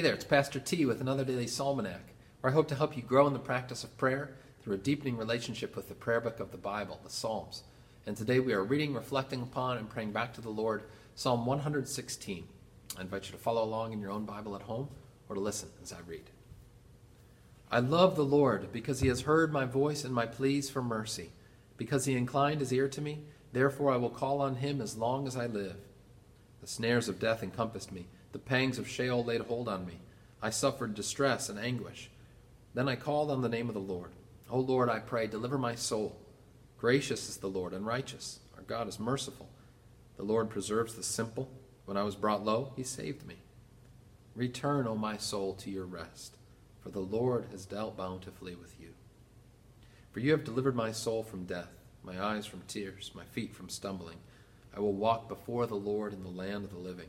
Hey there, it's Pastor T with another daily Psalmanac, where I hope to help you grow in the practice of prayer through a deepening relationship with the prayer book of the Bible, the Psalms. And today we are reading, reflecting upon, and praying back to the Lord Psalm 116. I invite you to follow along in your own Bible at home or to listen as I read. I love the Lord because he has heard my voice and my pleas for mercy. Because he inclined his ear to me, therefore I will call on him as long as I live. The snares of death encompassed me, the pangs of Sheol laid hold on me. I suffered distress and anguish. Then I called on the name of the Lord. O Lord, I pray, deliver my soul. Gracious is the Lord and righteous. Our God is merciful. The Lord preserves the simple. When I was brought low, he saved me. Return, O my soul, to your rest, for the Lord has dealt bountifully with you. For you have delivered my soul from death, my eyes from tears, my feet from stumbling. I will walk before the Lord in the land of the living.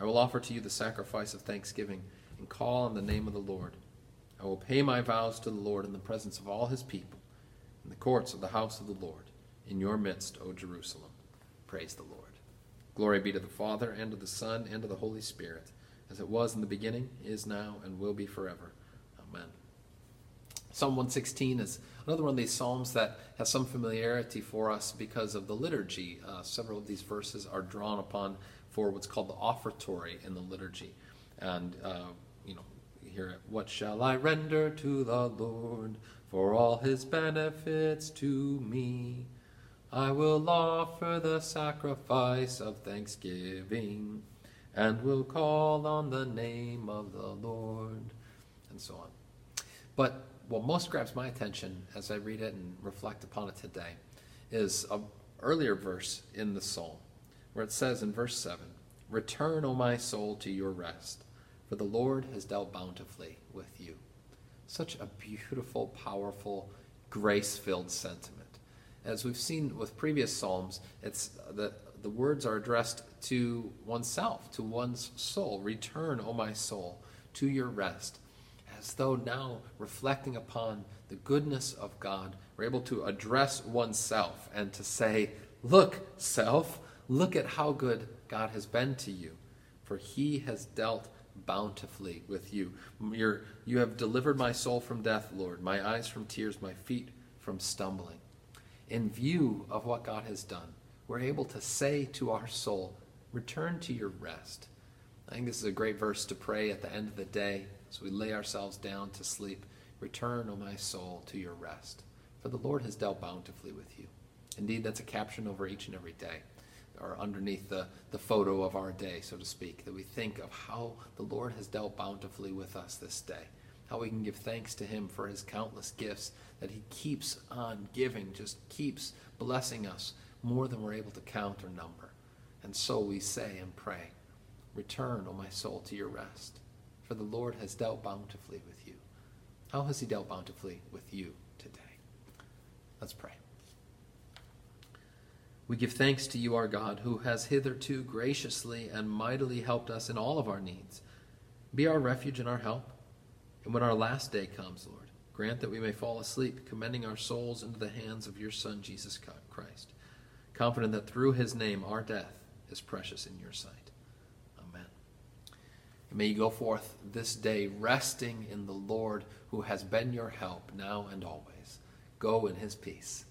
I will offer to you the sacrifice of thanksgiving and call on the name of the Lord. I will pay my vows to the Lord in the presence of all his people, in the courts of the house of the Lord, in your midst, O Jerusalem. Praise the Lord. Glory be to the Father, and to the Son, and to the Holy Spirit, as it was in the beginning, is now, and will be forever. Amen. Psalm 116 is another one of these psalms that has some familiarity for us because of the liturgy. Uh, several of these verses are drawn upon for what's called the offertory in the liturgy. And, uh, you know, hear it. What shall I render to the Lord for all his benefits to me? I will offer the sacrifice of thanksgiving and will call on the name of the Lord, and so on. But what most grabs my attention as I read it and reflect upon it today is an earlier verse in the psalm where it says in verse 7 Return, O my soul, to your rest, for the Lord has dealt bountifully with you. Such a beautiful, powerful, grace filled sentiment. As we've seen with previous Psalms, it's the, the words are addressed to oneself, to one's soul. Return, O my soul, to your rest. As though now reflecting upon the goodness of God, we're able to address oneself and to say, Look, self, look at how good God has been to you, for he has dealt bountifully with you. You're, you have delivered my soul from death, Lord, my eyes from tears, my feet from stumbling. In view of what God has done, we're able to say to our soul, Return to your rest. I think this is a great verse to pray at the end of the day as we lay ourselves down to sleep. Return, O my soul, to your rest, for the Lord has dealt bountifully with you. Indeed, that's a caption over each and every day or underneath the, the photo of our day, so to speak, that we think of how the Lord has dealt bountifully with us this day, how we can give thanks to Him for His countless gifts, that He keeps on giving, just keeps blessing us more than we're able to count or number. And so we say and pray, Return, O my soul, to your rest, for the Lord has dealt bountifully with you. How has He dealt bountifully with you today? Let's pray. We give thanks to you, our God, who has hitherto graciously and mightily helped us in all of our needs. Be our refuge and our help. And when our last day comes, Lord, grant that we may fall asleep, commending our souls into the hands of your Son, Jesus Christ, confident that through his name our death is precious in your sight. May you go forth this day resting in the Lord who has been your help now and always. Go in his peace.